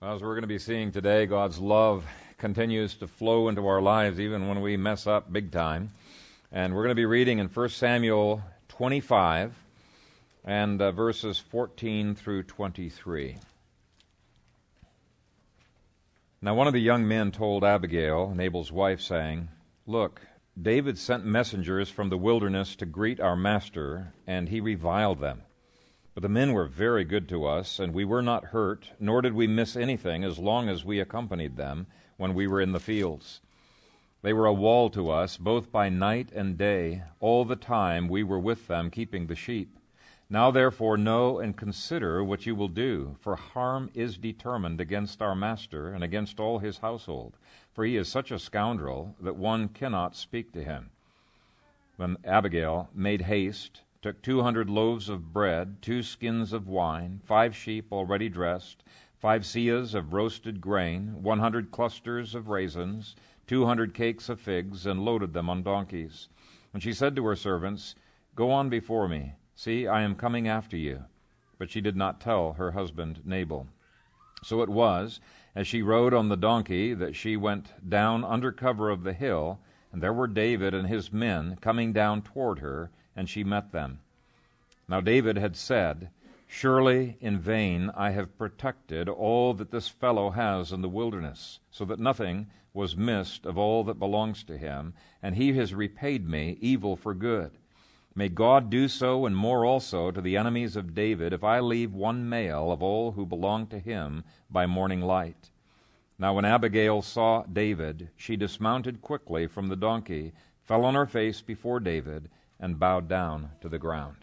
As we're going to be seeing today, God's love continues to flow into our lives even when we mess up big time. And we're going to be reading in 1 Samuel 25 and uh, verses 14 through 23. Now, one of the young men told Abigail, Nabal's wife, saying, Look, David sent messengers from the wilderness to greet our master, and he reviled them. But the men were very good to us, and we were not hurt, nor did we miss anything as long as we accompanied them when we were in the fields. They were a wall to us, both by night and day, all the time we were with them keeping the sheep. Now therefore know and consider what you will do, for harm is determined against our master and against all his household, for he is such a scoundrel that one cannot speak to him. Then Abigail made haste took two hundred loaves of bread, two skins of wine, five sheep already dressed, five seahs of roasted grain, one hundred clusters of raisins, two hundred cakes of figs, and loaded them on donkeys. And she said to her servants, Go on before me. See, I am coming after you. But she did not tell her husband Nabal. So it was, as she rode on the donkey, that she went down under cover of the hill, and there were David and his men coming down toward her and she met them. Now David had said, Surely in vain I have protected all that this fellow has in the wilderness, so that nothing was missed of all that belongs to him, and he has repaid me evil for good. May God do so and more also to the enemies of David if I leave one male of all who belong to him by morning light. Now when Abigail saw David, she dismounted quickly from the donkey, fell on her face before David, and bowed down to the ground.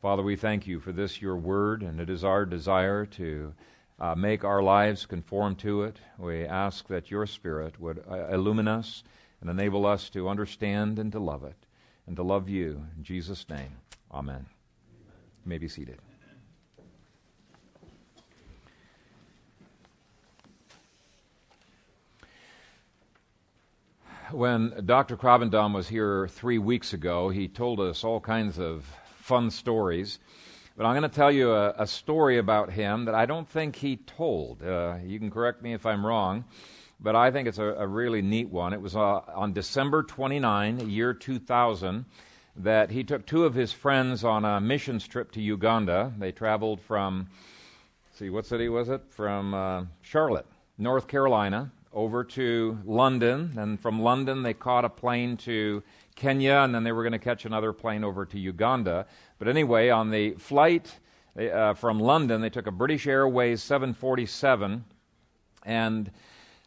Father, we thank you for this, your word, and it is our desire to uh, make our lives conform to it. We ask that your Spirit would uh, illumine us and enable us to understand and to love it, and to love you. In Jesus' name, amen. You may be seated. When Dr. Krabbendam was here three weeks ago, he told us all kinds of fun stories. But I'm going to tell you a, a story about him that I don't think he told. Uh, you can correct me if I'm wrong, but I think it's a, a really neat one. It was uh, on December 29, year 2000, that he took two of his friends on a missions trip to Uganda. They traveled from, see, what city was it? From uh, Charlotte, North Carolina, over to London, and from London they caught a plane to Kenya, and then they were going to catch another plane over to Uganda. But anyway, on the flight uh, from London, they took a British Airways 747, and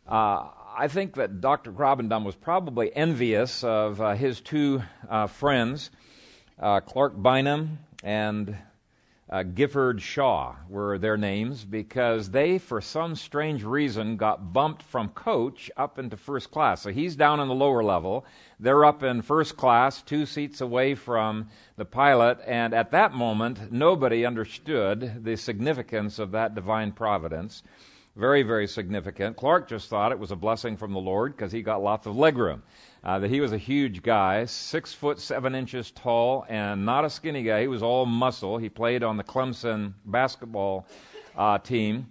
uh, I think that Dr. Krabbendam was probably envious of uh, his two uh, friends, uh, Clark Bynum and uh, Gifford Shaw were their names because they, for some strange reason, got bumped from coach up into first class. So he's down in the lower level. They're up in first class, two seats away from the pilot. And at that moment, nobody understood the significance of that divine providence. Very, very significant. Clark just thought it was a blessing from the Lord because he got lots of legroom uh, that he was a huge guy, six foot seven inches tall, and not a skinny guy. He was all muscle. He played on the Clemson basketball uh, team.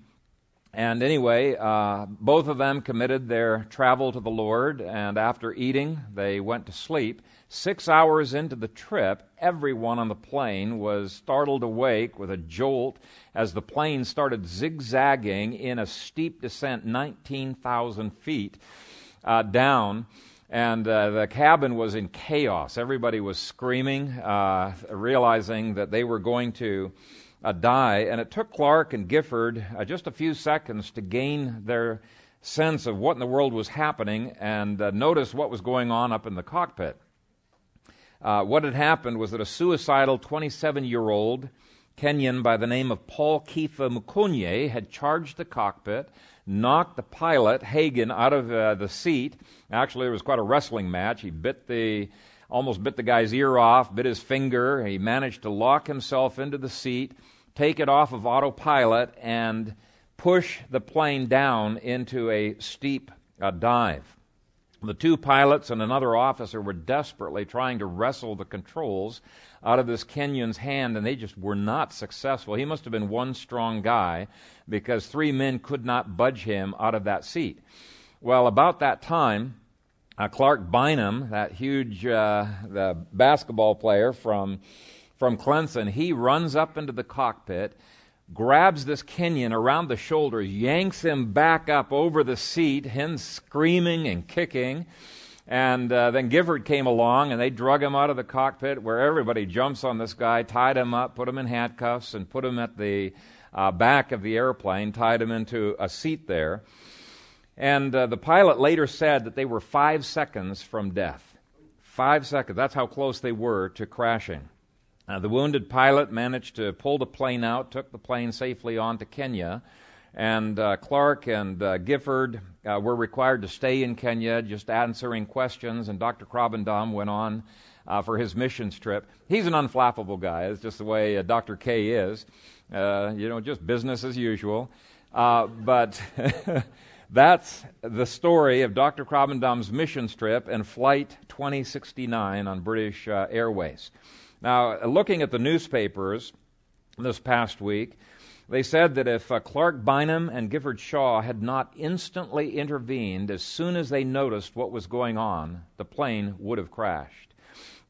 And anyway, uh, both of them committed their travel to the Lord, and after eating, they went to sleep. Six hours into the trip, everyone on the plane was startled awake with a jolt as the plane started zigzagging in a steep descent, 19,000 feet uh, down and uh, the cabin was in chaos. Everybody was screaming, uh, realizing that they were going to uh, die. And it took Clark and Gifford uh, just a few seconds to gain their sense of what in the world was happening and uh, notice what was going on up in the cockpit. Uh, what had happened was that a suicidal 27 year old Kenyan by the name of Paul Kifa Mukonyi had charged the cockpit knocked the pilot, Hagen, out of uh, the seat. Actually, it was quite a wrestling match. He bit the, almost bit the guy's ear off, bit his finger. He managed to lock himself into the seat, take it off of autopilot, and push the plane down into a steep uh, dive. The two pilots and another officer were desperately trying to wrestle the controls out of this Kenyan's hand, and they just were not successful. He must have been one strong guy because three men could not budge him out of that seat. Well, about that time, uh, Clark Bynum, that huge uh, the basketball player from, from Clemson, he runs up into the cockpit, grabs this Kenyan around the shoulders, yanks him back up over the seat, him screaming and kicking. And uh, then Gifford came along and they drug him out of the cockpit where everybody jumps on this guy, tied him up, put him in handcuffs, and put him at the uh, back of the airplane, tied him into a seat there. And uh, the pilot later said that they were five seconds from death. Five seconds. That's how close they were to crashing. Uh, the wounded pilot managed to pull the plane out, took the plane safely on to Kenya, and uh, Clark and uh, Gifford uh, were required to stay in Kenya, just answering questions, and Dr. Krabbendam went on uh, for his missions trip. He's an unflappable guy. It's just the way Dr. K is. you know, just business as usual. but That's the story of Dr. Krabbendam's mission trip and Flight 2069 on British Airways. Now, looking at the newspapers this past week, they said that if uh, Clark Bynum and Gifford Shaw had not instantly intervened as soon as they noticed what was going on, the plane would have crashed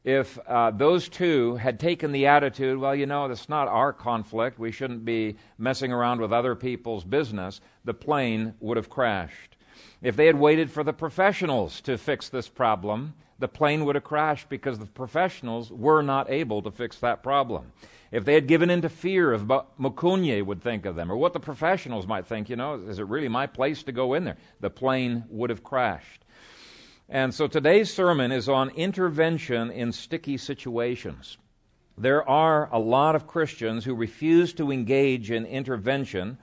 if uh, those two had taken the attitude, well, you know, that's not our conflict, we shouldn't be messing around with other people's business, the plane would have crashed. If they had waited for the professionals to fix this problem, the plane would have crashed because the professionals were not able to fix that problem. If they had given in to fear of what Mukonyi would think of them or what the professionals might think, you know, is it really my place to go in there? The plane would have crashed. And so today's sermon is on intervention in sticky situations. There are a lot of Christians who refuse to engage in intervention.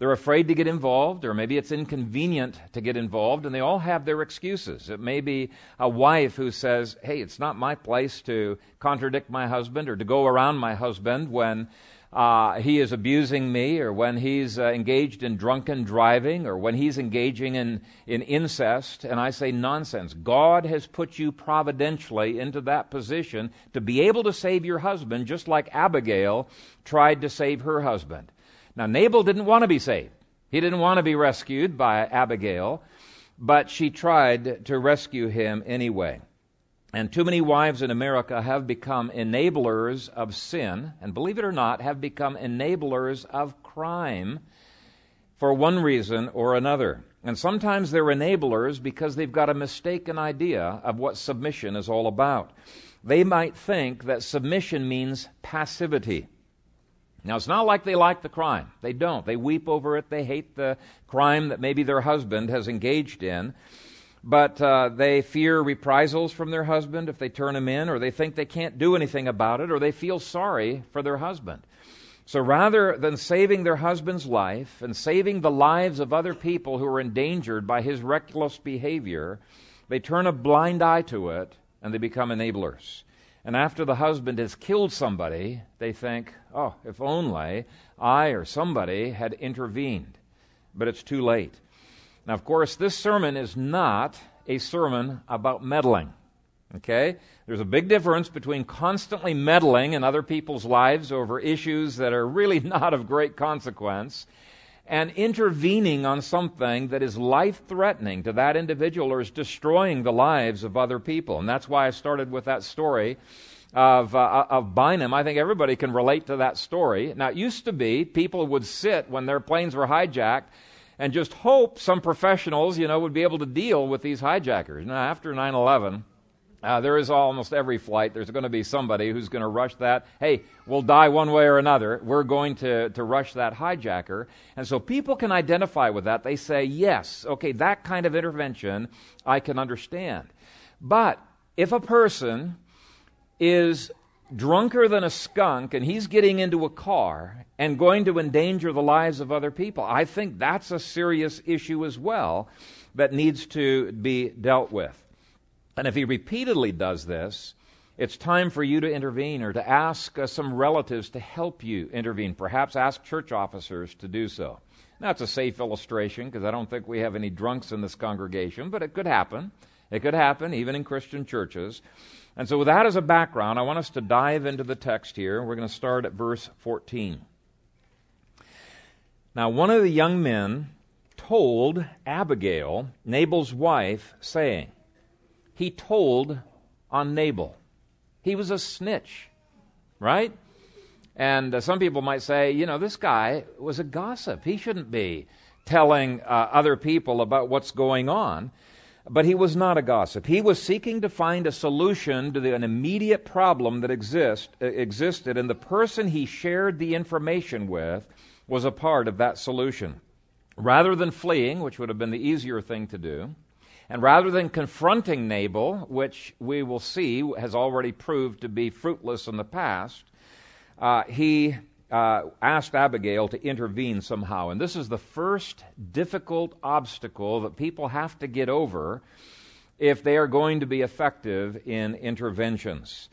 They're afraid to get involved, or maybe it's inconvenient to get involved, and they all have their excuses. It may be a wife who says, Hey, it's not my place to contradict my husband or to go around my husband when uh, he is abusing me, or when he's uh, engaged in drunken driving, or when he's engaging in, in incest, and I say nonsense. God has put you providentially into that position to be able to save your husband, just like Abigail tried to save her husband. Now, Nabal didn't want to be saved, he didn't want to be rescued by Abigail, but she tried to rescue him anyway. And too many wives in America have become enablers of sin, and believe it or not, have become enablers of crime for one reason or another. And sometimes they're enablers because they've got a mistaken idea of what submission is all about. They might think that submission means passivity. Now, it's not like they like the crime. They don't. They weep over it. They hate the crime that maybe their husband has engaged in but uh, they fear reprisals from their husband if they turn him in, or they think they can't do anything about it, or they feel sorry for their husband. So rather than saving their husband's life and saving the lives of other people who are endangered by his reckless behavior, they turn a blind eye to it and they become enablers. And after the husband has killed somebody, they think, oh, if only I or somebody had intervened. But it's too late. Now, of course, this sermon is not a sermon about meddling. Okay? There's a big difference between constantly meddling in other people's lives over issues that are really not of great consequence and intervening on something that is life threatening to that individual or is destroying the lives of other people. And that's why I started with that story of, uh, of Bynum. I think everybody can relate to that story. Now, it used to be people would sit when their planes were hijacked and just hope some professionals, you know, would be able to deal with these hijackers. Now, after 9 11, uh, there is almost every flight, there's going to be somebody who's going to rush that. Hey, we'll die one way or another. We're going to, to rush that hijacker. And so people can identify with that. They say, yes, okay, that kind of intervention I can understand. But if a person is drunker than a skunk and he's getting into a car and going to endanger the lives of other people. I think that's a serious issue as well that needs to be dealt with. And if he repeatedly does this, it's time for you to intervene or to ask uh, some relatives to help you intervene. Perhaps ask church officers to do so. It's a safe illustration because I don't think we have any drunks in this congregation, but it could happen. It could happen even in Christian churches. And so, with that as a background, I want us to dive into the text here. We're going to start at verse 14. Now, one of the young men told Abigail, Nabal's wife, saying, He told on Nabal. He was a snitch, right? And uh, some people might say, you know, this guy was a gossip. He shouldn't be telling uh, other people about what's going on. But he was not a gossip. He was seeking to find a solution to the, an immediate problem that exist, uh, existed, and the person he shared the information with was a part of that solution. Rather than fleeing, which would have been the easier thing to do, and rather than confronting Nabal, which we will see has already proved to be fruitless in the past, uh, he uh, asked Abigail to intervene somehow. And this is the first difficult obstacle that people have to get over if they are going to be effective in interventions.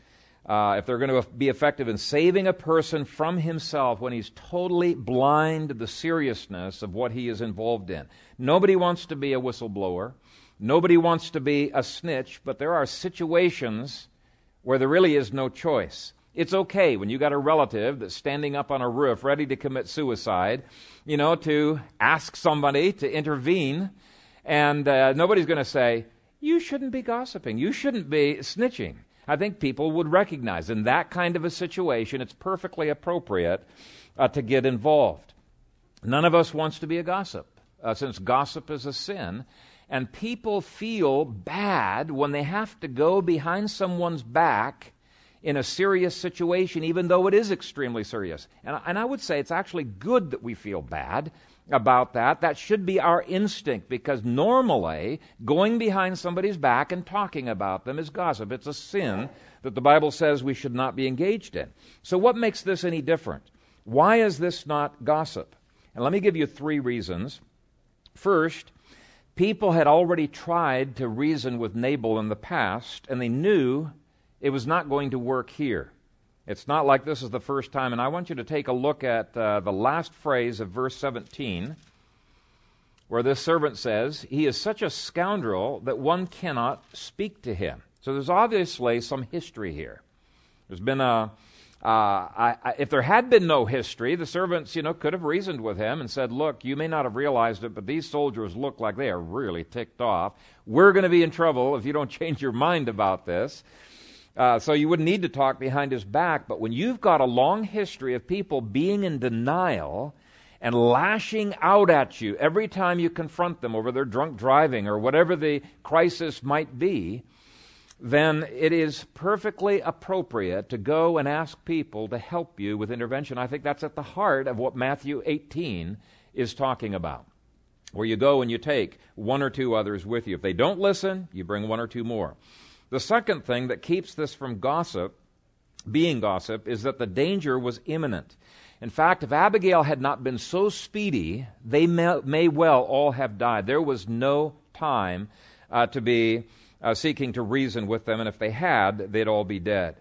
Uh, if they're going to be effective in saving a person from himself when he's totally blind to the seriousness of what he is involved in. Nobody wants to be a whistleblower. Nobody wants to be a snitch, but there are situations where there really is no choice. It's okay when you got a relative that's standing up on a roof ready to commit suicide, you know, to ask somebody to intervene, and uh, nobody's going to say, You shouldn't be gossiping. You shouldn't be snitching. I think people would recognize in that kind of a situation, it's perfectly appropriate uh, to get involved. None of us wants to be a gossip, uh, since gossip is a sin. And people feel bad when they have to go behind someone's back in a serious situation, even though it is extremely serious. And, and I would say it's actually good that we feel bad about that. That should be our instinct because normally going behind somebody's back and talking about them is gossip. It's a sin that the Bible says we should not be engaged in. So, what makes this any different? Why is this not gossip? And let me give you three reasons. First, people had already tried to reason with Nabal in the past, and they knew it was not going to work here. It's not like this is the first time. And I want you to take a look at uh, the last phrase of verse 17, where this servant says, He is such a scoundrel that one cannot speak to him. So there's obviously some history here. There's been a. Uh, I, I, if there had been no history, the servants, you know, could have reasoned with him and said, "Look, you may not have realized it, but these soldiers look like they are really ticked off. We're going to be in trouble if you don't change your mind about this." Uh, so you wouldn't need to talk behind his back. But when you've got a long history of people being in denial and lashing out at you every time you confront them over their drunk driving or whatever the crisis might be, then it is perfectly appropriate to go and ask people to help you with intervention. I think that's at the heart of what Matthew 18 is talking about. Where you go and you take one or two others with you. If they don't listen, you bring one or two more. The second thing that keeps this from gossip, being gossip, is that the danger was imminent. In fact, if Abigail had not been so speedy, they may, may well all have died. There was no time uh, to be uh, seeking to reason with them, and if they had, they'd all be dead.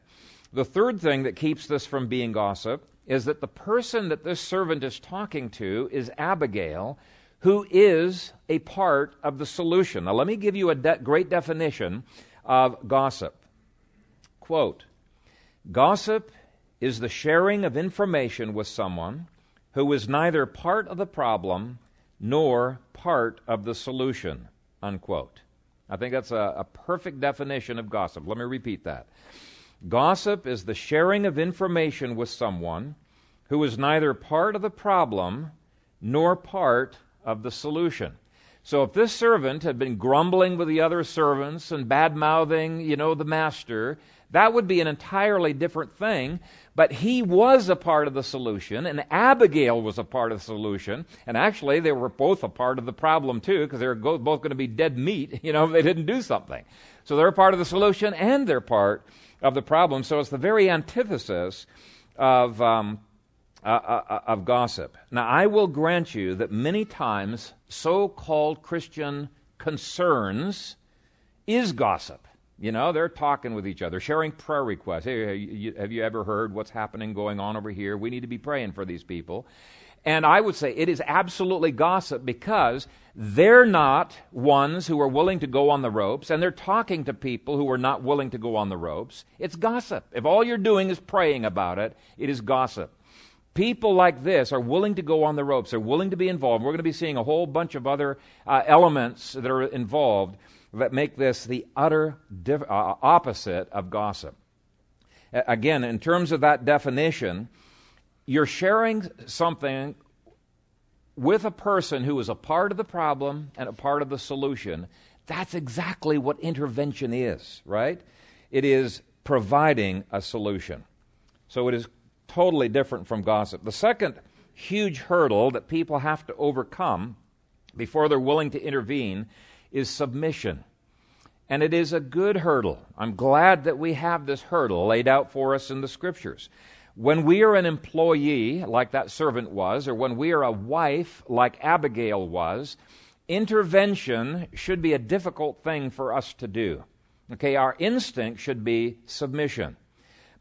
The third thing that keeps this from being gossip is that the person that this servant is talking to is Abigail, who is a part of the solution. Now, let me give you a de- great definition of gossip. Quote Gossip is the sharing of information with someone who is neither part of the problem nor part of the solution. Unquote. I think that's a, a perfect definition of gossip. Let me repeat that. Gossip is the sharing of information with someone who is neither part of the problem nor part of the solution. So if this servant had been grumbling with the other servants and bad mouthing, you know, the master, that would be an entirely different thing. But he was a part of the solution, and Abigail was a part of the solution. And actually, they were both a part of the problem, too, because they were both going to be dead meat, you know, if they didn't do something. So they're part of the solution and they're part of the problem. So it's the very antithesis of um, uh, uh, uh, of gossip. Now, I will grant you that many times so called Christian concerns is gossip. You know, they're talking with each other, sharing prayer requests. Hey, have you ever heard what's happening going on over here? We need to be praying for these people. And I would say it is absolutely gossip because they're not ones who are willing to go on the ropes, and they're talking to people who are not willing to go on the ropes. It's gossip. If all you're doing is praying about it, it is gossip. People like this are willing to go on the ropes. They're willing to be involved. We're going to be seeing a whole bunch of other uh, elements that are involved that make this the utter diff- uh, opposite of gossip. Again, in terms of that definition, you're sharing something with a person who is a part of the problem and a part of the solution. That's exactly what intervention is, right? It is providing a solution. So it is totally different from gossip. The second huge hurdle that people have to overcome before they're willing to intervene is submission. And it is a good hurdle. I'm glad that we have this hurdle laid out for us in the scriptures. When we are an employee, like that servant was, or when we are a wife, like Abigail was, intervention should be a difficult thing for us to do. Okay, our instinct should be submission.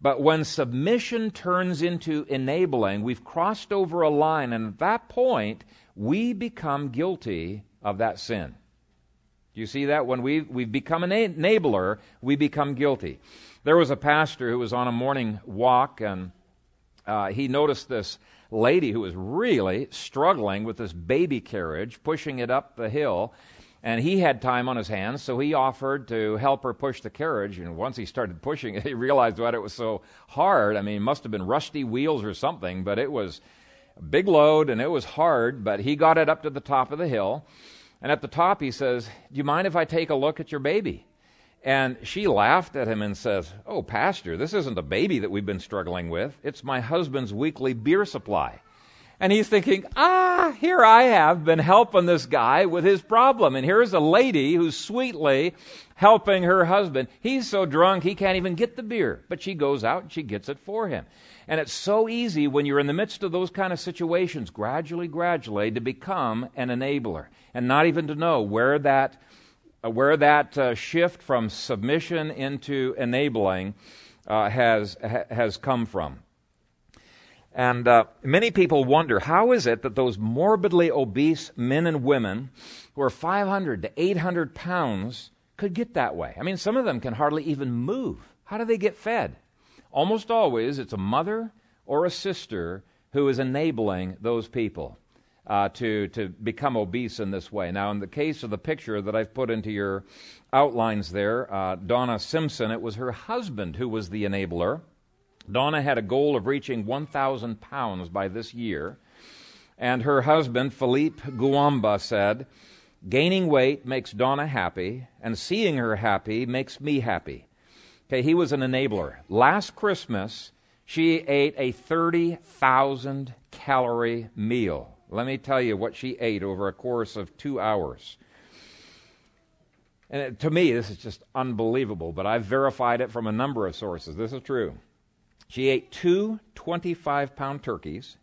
But when submission turns into enabling, we've crossed over a line, and at that point, we become guilty of that sin. Do you see that? When we, we've become an enabler, we become guilty. There was a pastor who was on a morning walk, and uh, he noticed this lady who was really struggling with this baby carriage, pushing it up the hill. And he had time on his hands, so he offered to help her push the carriage. And once he started pushing it, he realized why it was so hard. I mean, it must have been rusty wheels or something, but it was a big load and it was hard. But he got it up to the top of the hill. And at the top, he says, Do you mind if I take a look at your baby? And she laughed at him and says, Oh, Pastor, this isn't a baby that we've been struggling with. It's my husband's weekly beer supply. And he's thinking, ah, here I have been helping this guy with his problem. And here's a lady who's sweetly helping her husband. He's so drunk he can't even get the beer. But she goes out and she gets it for him. And it's so easy when you're in the midst of those kind of situations, gradually, gradually, to become an enabler and not even to know where that uh, where that uh, shift from submission into enabling uh, has, ha- has come from. And uh, many people wonder how is it that those morbidly obese men and women who are 500 to 800 pounds could get that way? I mean, some of them can hardly even move. How do they get fed? Almost always, it's a mother or a sister who is enabling those people uh, to, to become obese in this way. Now, in the case of the picture that I've put into your outlines there, uh, Donna Simpson, it was her husband who was the enabler. Donna had a goal of reaching 1,000 pounds by this year. And her husband, Philippe Gouamba, said, Gaining weight makes Donna happy, and seeing her happy makes me happy. Okay, he was an enabler. Last Christmas, she ate a 30,000 calorie meal. Let me tell you what she ate over a course of two hours. And it, to me, this is just unbelievable, but I've verified it from a number of sources. This is true. She ate two 25 pound turkeys,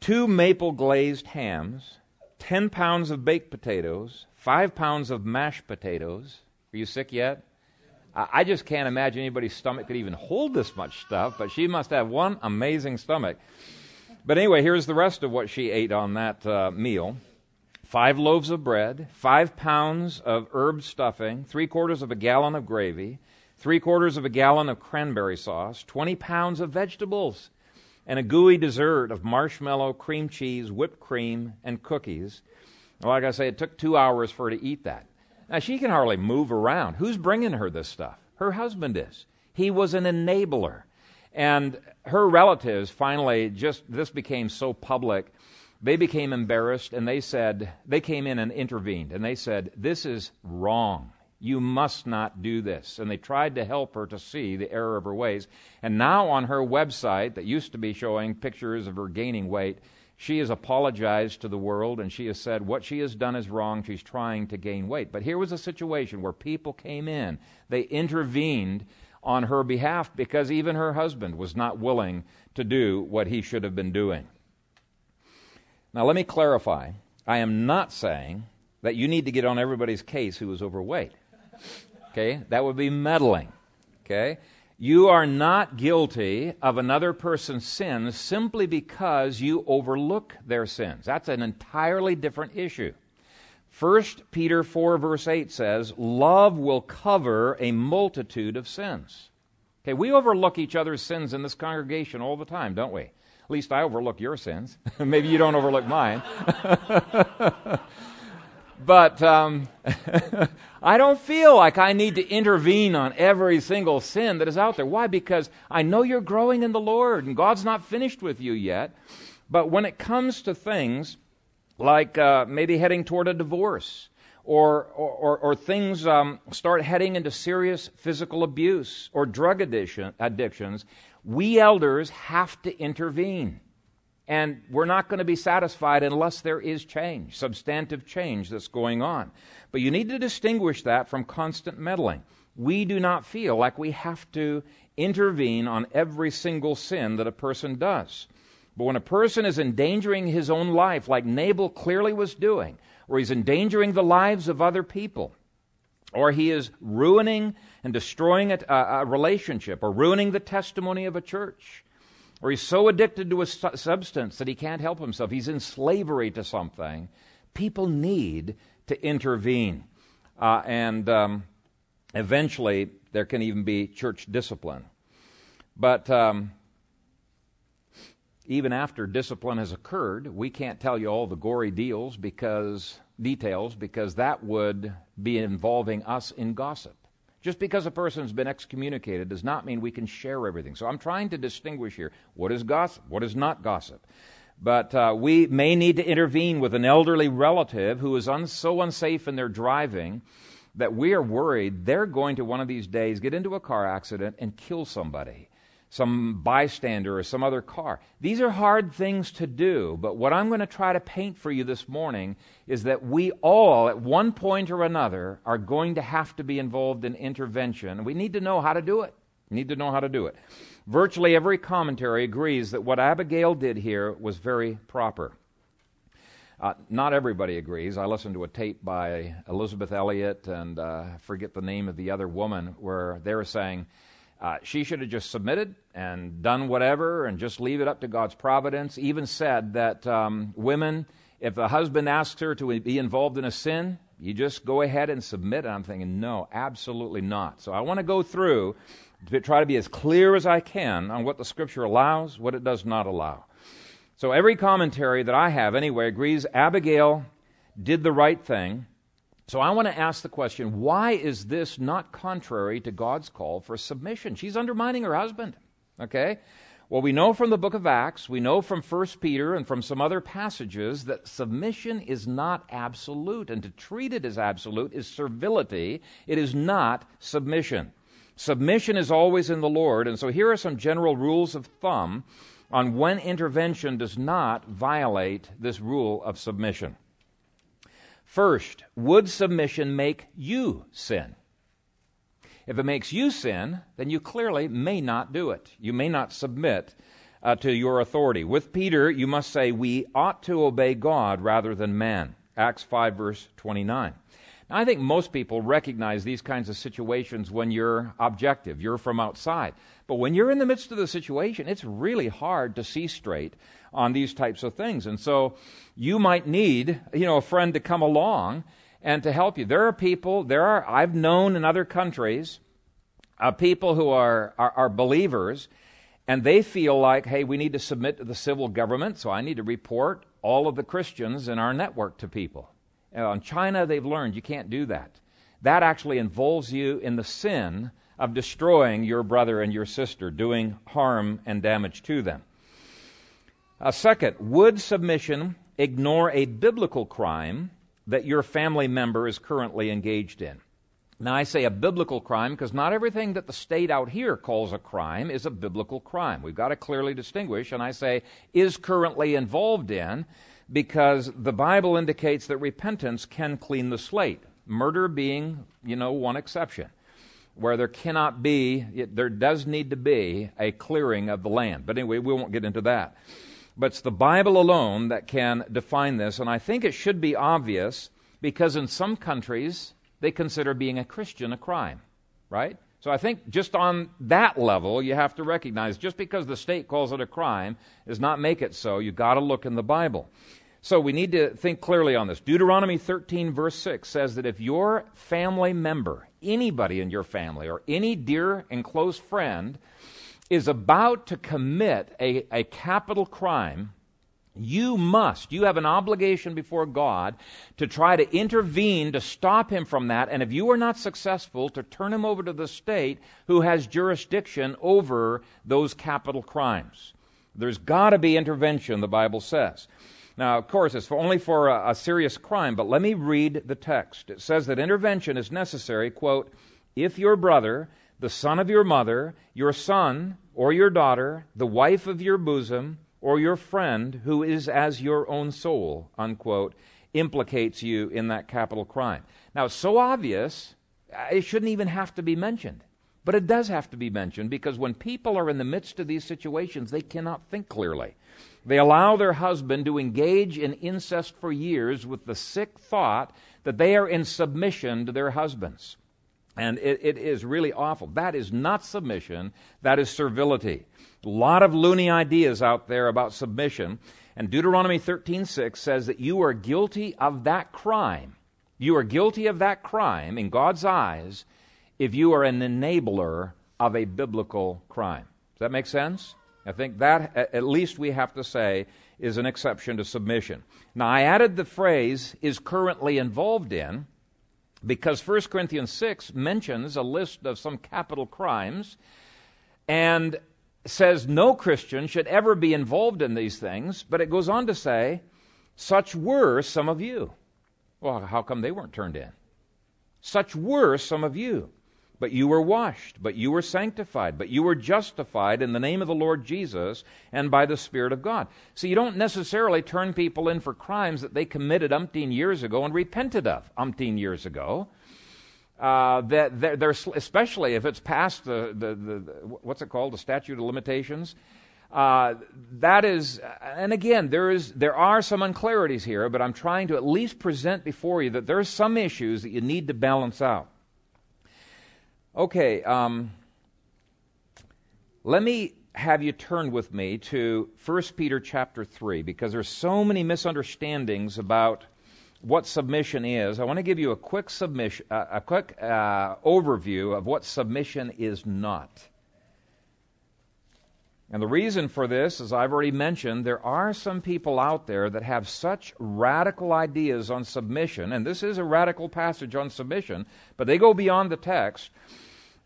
two maple glazed hams, 10 pounds of baked potatoes, five pounds of mashed potatoes. Are you sick yet? I just can't imagine anybody's stomach could even hold this much stuff, but she must have one amazing stomach. But anyway, here's the rest of what she ate on that uh, meal five loaves of bread, five pounds of herb stuffing, three quarters of a gallon of gravy, three quarters of a gallon of cranberry sauce, 20 pounds of vegetables, and a gooey dessert of marshmallow, cream cheese, whipped cream, and cookies. Like I say, it took two hours for her to eat that. Now, she can hardly move around. Who's bringing her this stuff? Her husband is. He was an enabler. And her relatives finally just, this became so public, they became embarrassed and they said, they came in and intervened and they said, This is wrong. You must not do this. And they tried to help her to see the error of her ways. And now on her website, that used to be showing pictures of her gaining weight, she has apologized to the world and she has said what she has done is wrong. She's trying to gain weight. But here was a situation where people came in, they intervened on her behalf because even her husband was not willing to do what he should have been doing. Now, let me clarify. I am not saying that you need to get on everybody's case who is overweight. Okay? That would be meddling. Okay? You are not guilty of another person's sins simply because you overlook their sins. That's an entirely different issue. 1 Peter 4, verse 8 says, Love will cover a multitude of sins. Okay, we overlook each other's sins in this congregation all the time, don't we? At least I overlook your sins. Maybe you don't overlook mine. But um, I don't feel like I need to intervene on every single sin that is out there. Why? Because I know you're growing in the Lord and God's not finished with you yet. But when it comes to things like uh, maybe heading toward a divorce, or, or, or, things um, start heading into serious physical abuse or drug addiction, addictions, we elders have to intervene. And we're not going to be satisfied unless there is change, substantive change that's going on. But you need to distinguish that from constant meddling. We do not feel like we have to intervene on every single sin that a person does. But when a person is endangering his own life, like Nabal clearly was doing, or he's endangering the lives of other people, or he is ruining and destroying a, a relationship, or ruining the testimony of a church, or he's so addicted to a su- substance that he can't help himself, he's in slavery to something, people need to intervene. Uh, and um, eventually, there can even be church discipline. But um, even after discipline has occurred, we can't tell you all the gory deals because details because that would be involving us in gossip. Just because a person's been excommunicated does not mean we can share everything. So I'm trying to distinguish here what is gossip, what is not gossip. But uh, we may need to intervene with an elderly relative who is un- so unsafe in their driving that we are worried they're going to one of these days get into a car accident and kill somebody some bystander or some other car. These are hard things to do, but what I'm going to try to paint for you this morning is that we all, at one point or another, are going to have to be involved in intervention. We need to know how to do it. We need to know how to do it. Virtually every commentary agrees that what Abigail did here was very proper. Uh, not everybody agrees. I listened to a tape by Elisabeth Elliot and uh, forget the name of the other woman where they were saying, uh, she should have just submitted and done whatever and just leave it up to God's providence. Even said that um, women, if the husband asks her to be involved in a sin, you just go ahead and submit. And I'm thinking, no, absolutely not. So I want to go through to try to be as clear as I can on what the Scripture allows, what it does not allow. So every commentary that I have, anyway, agrees Abigail did the right thing. So I want to ask the question why is this not contrary to God's call for submission? She's undermining her husband. Okay? Well, we know from the book of Acts, we know from 1 Peter and from some other passages that submission is not absolute, and to treat it as absolute is servility. It is not submission. Submission is always in the Lord, and so here are some general rules of thumb on when intervention does not violate this rule of submission. First, would submission make you sin? If it makes you sin, then you clearly may not do it. You may not submit uh, to your authority. With Peter, you must say, We ought to obey God rather than man. Acts 5, verse 29. Now, I think most people recognize these kinds of situations when you're objective, you're from outside. But when you're in the midst of the situation, it's really hard to see straight on these types of things. And so you might need, you know, a friend to come along and to help you. There are people, there are, I've known in other countries, uh, people who are, are, are believers, and they feel like, hey, we need to submit to the civil government, so I need to report all of the Christians in our network to people. Uh, in China, they've learned you can't do that. That actually involves you in the sin of destroying your brother and your sister, doing harm and damage to them. Uh, second, would submission ignore a biblical crime that your family member is currently engaged in? Now, I say a biblical crime because not everything that the state out here calls a crime is a biblical crime. We've got to clearly distinguish, and I say is currently involved in because the Bible indicates that repentance can clean the slate. Murder being, you know, one exception, where there cannot be, it, there does need to be a clearing of the land. But anyway, we won't get into that. But it's the Bible alone that can define this, and I think it should be obvious because in some countries they consider being a Christian a crime, right? So I think just on that level, you have to recognize just because the state calls it a crime does not make it so. You've got to look in the Bible. So we need to think clearly on this. Deuteronomy 13, verse 6 says that if your family member, anybody in your family, or any dear and close friend is about to commit a, a capital crime, you must, you have an obligation before God to try to intervene to stop him from that. And if you are not successful, to turn him over to the state who has jurisdiction over those capital crimes. There's got to be intervention, the Bible says. Now, of course, it's only for a, a serious crime, but let me read the text. It says that intervention is necessary, quote, if your brother, the son of your mother, your son or your daughter, the wife of your bosom, or your friend who is as your own soul, unquote, implicates you in that capital crime. Now, it's so obvious, uh, it shouldn't even have to be mentioned. But it does have to be mentioned because when people are in the midst of these situations, they cannot think clearly. They allow their husband to engage in incest for years with the sick thought that they are in submission to their husbands. And it, it is really awful. That is not submission, that is servility. A lot of loony ideas out there about submission. And Deuteronomy 13:6 says that you are guilty of that crime. You are guilty of that crime in God's eyes if you are an enabler of a biblical crime. Does that make sense? I think that, at least we have to say, is an exception to submission. Now, I added the phrase is currently involved in because 1 Corinthians 6 mentions a list of some capital crimes and says no Christian should ever be involved in these things, but it goes on to say, such were some of you. Well, how come they weren't turned in? Such were some of you. But you were washed, but you were sanctified, but you were justified in the name of the Lord Jesus and by the Spirit of God. So you don't necessarily turn people in for crimes that they committed umpteen years ago and repented of umpteen years ago. Uh, that they're, they're, especially if it's past the, the, the, what's it called, the statute of limitations. Uh, that is, and again, there is there are some unclarities here, but I'm trying to at least present before you that there are some issues that you need to balance out. Okay, um, let me have you turn with me to 1 Peter chapter 3 because there's so many misunderstandings about what submission is. I want to give you a quick submission, uh, a quick uh, overview of what submission is not. And the reason for this, as I've already mentioned, there are some people out there that have such radical ideas on submission, and this is a radical passage on submission, but they go beyond the text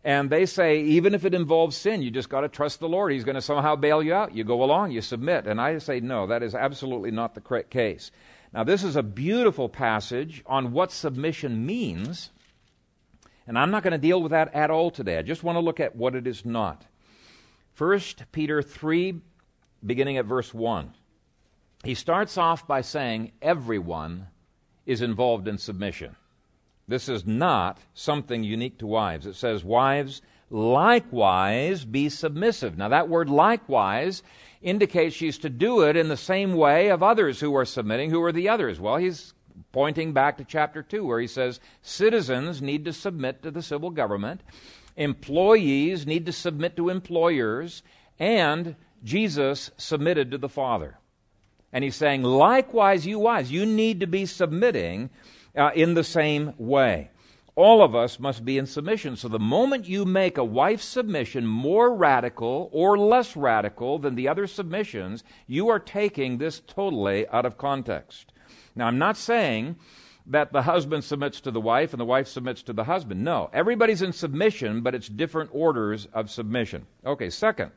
and they say, even if it involves sin, you just got to trust the Lord. He's going to somehow bail you out. You go along, you submit. And I say, no, that is absolutely not the correct case. Now, this is a beautiful passage on what submission means. And I'm not going to deal with that at all today. I just want to look at what it is not. First Peter 3, beginning at verse 1. He starts off by saying, everyone is involved in submission. This is not something unique to wives. It says, Wives, likewise be submissive. Now, that word likewise indicates she's to do it in the same way of others who are submitting. Who are the others? Well, he's pointing back to chapter 2, where he says, Citizens need to submit to the civil government, employees need to submit to employers, and Jesus submitted to the Father. And he's saying, Likewise, you wives, you need to be submitting uh, in the same way. All of us must be in submission. So the moment you make a wife's submission more radical or less radical than the other submissions, you are taking this totally out of context. Now, I'm not saying that the husband submits to the wife and the wife submits to the husband. No, everybody's in submission, but it's different orders of submission. Okay, second,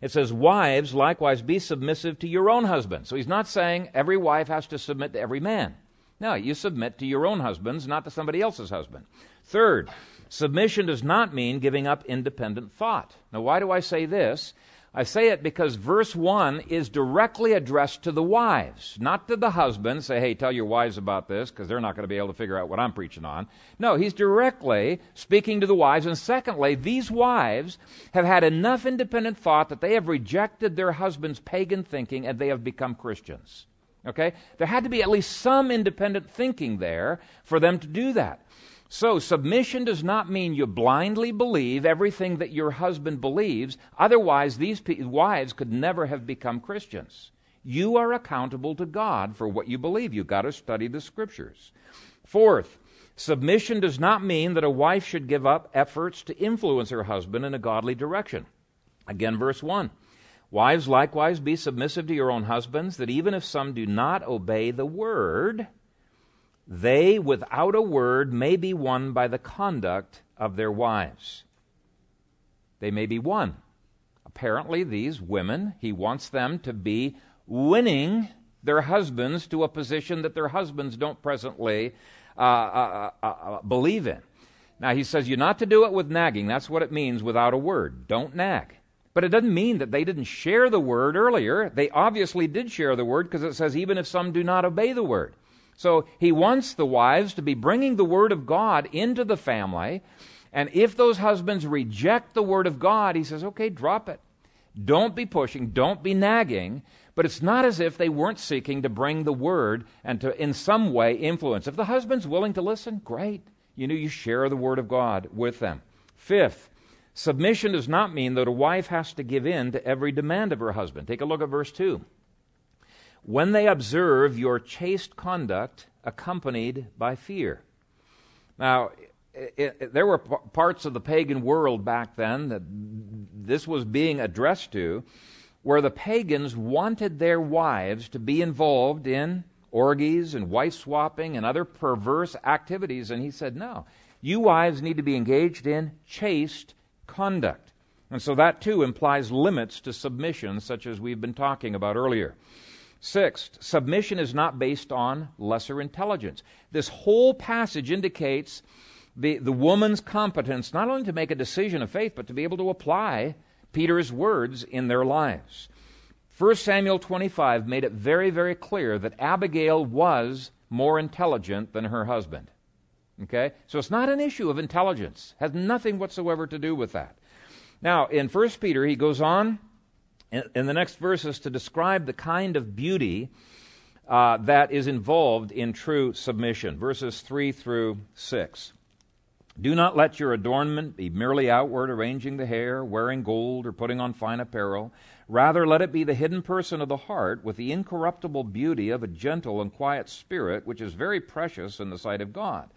it says, Wives, likewise, be submissive to your own husband. So he's not saying every wife has to submit to every man. No, you submit to your own husbands, not to somebody else's husband. Third, submission does not mean giving up independent thought. Now, why do I say this? I say it because verse 1 is directly addressed to the wives, not to the husbands. Say, hey, tell your wives about this because they're not going to be able to figure out what I'm preaching on. No, he's directly speaking to the wives. And secondly, these wives have had enough independent thought that they have rejected their husband's pagan thinking and they have become Christians. Okay? There had to be at least some independent thinking there for them to do that. So, submission does not mean you blindly believe everything that your husband believes. Otherwise, these wives could never have become Christians. You are accountable to God for what you believe. You've got to study the scriptures. Fourth, submission does not mean that a wife should give up efforts to influence her husband in a godly direction. Again, verse 1. Wives, likewise, be submissive to your own husbands, that even if some do not obey the word, they, without a word, may be won by the conduct of their wives. They may be won. Apparently, these women, he wants them to be winning their husbands to a position that their husbands don't presently uh, uh, uh, uh, believe in. Now, he says you're not to do it with nagging. That's what it means without a word. Don't nag. But it doesn't mean that they didn't share the word earlier. They obviously did share the word because it says, even if some do not obey the word. So he wants the wives to be bringing the Word of God into the family. And if those husbands reject the Word of God, he says, okay, drop it. Don't be pushing, don't be nagging. But it's not as if they weren't seeking to bring the Word and to, in some way, influence. If the husband's willing to listen, great. You know, you share the Word of God with them. Fifth, submission does not mean that a wife has to give in to every demand of her husband. Take a look at verse 2 when they observe your chaste conduct accompanied by fear. Now, it, it, there were p- parts of the pagan world back then that this was being addressed to where the pagans wanted their wives to be involved in orgies and wife swapping and other perverse activities. And he said, no, you wives need to be engaged in chaste conduct. And so that too implies limits to submission, such as we've been talking about earlier. Sixth, submission is not based on lesser intelligence. This whole passage indicates the, the woman's competence not only to make a decision of faith, but to be able to apply Peter's words in their lives. 1 Samuel 25 made it very, very clear that Abigail was more intelligent than her husband. Okay? So it's not an issue of intelligence. Has nothing whatsoever to do with that. Now, in 1 Peter, he goes on in, the next verses to describe the kind of beauty uh, that is involved in true submission. Verses 3 through 6. Do not let your adornment be merely outward, arranging the hair, wearing gold, or putting on fine apparel. Rather, let it be the hidden person of the heart, with the incorruptible beauty of a gentle and quiet spirit, which is very precious in the sight of God.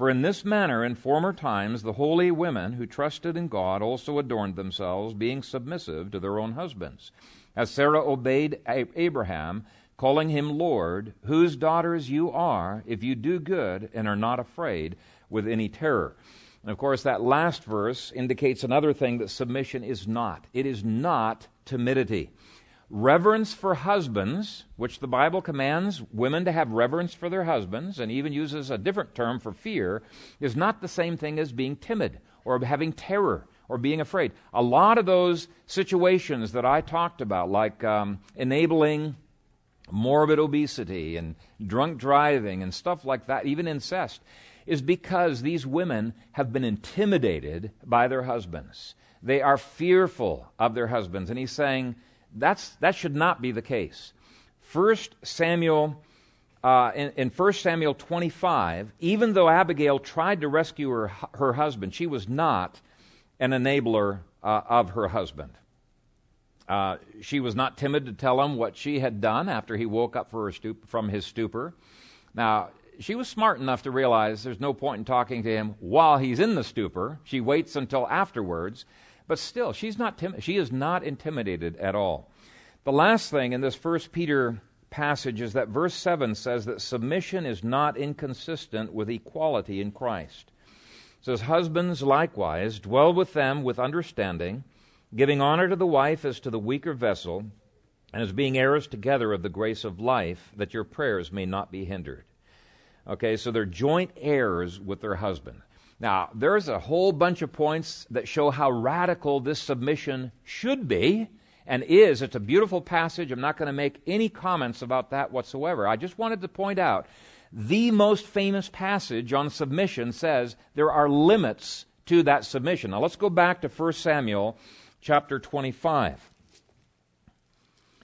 For in this manner, in former times, the holy women who trusted in God also adorned themselves, being submissive to their own husbands. As Sarah obeyed Abraham, calling him Lord, whose daughters you are, if you do good and are not afraid with any terror. And of course, that last verse indicates another thing that submission is not. It is not timidity. Reverence for husbands, which the Bible commands women to have reverence for their husbands, and even uses a different term for fear, is not the same thing as being timid or having terror or being afraid. A lot of those situations that I talked about, like um, enabling morbid obesity and drunk driving and stuff like that, even incest, is because these women have been intimidated by their husbands. They are fearful of their husbands. And he's saying, that's, that should not be the case. First Samuel, uh, in, in 1 Samuel 25, even though Abigail tried to rescue her, her husband, she was not an enabler uh, of her husband. Uh, she was not timid to tell him what she had done after he woke up stup- from his stupor. Now, she was smart enough to realize there's no point in talking to him while he's in the stupor. She waits until afterwards. But still, she's not tim- she is not intimidated at all. The last thing in this first Peter passage is that verse 7 says that submission is not inconsistent with equality in Christ. It says, Husbands likewise dwell with them with understanding, giving honor to the wife as to the weaker vessel, and as being heirs together of the grace of life, that your prayers may not be hindered. Okay, so they're joint heirs with their husband. Now, there's a whole bunch of points that show how radical this submission should be and is. It's a beautiful passage. I'm not going to make any comments about that whatsoever. I just wanted to point out the most famous passage on submission says there are limits to that submission. Now, let's go back to 1 Samuel chapter 25.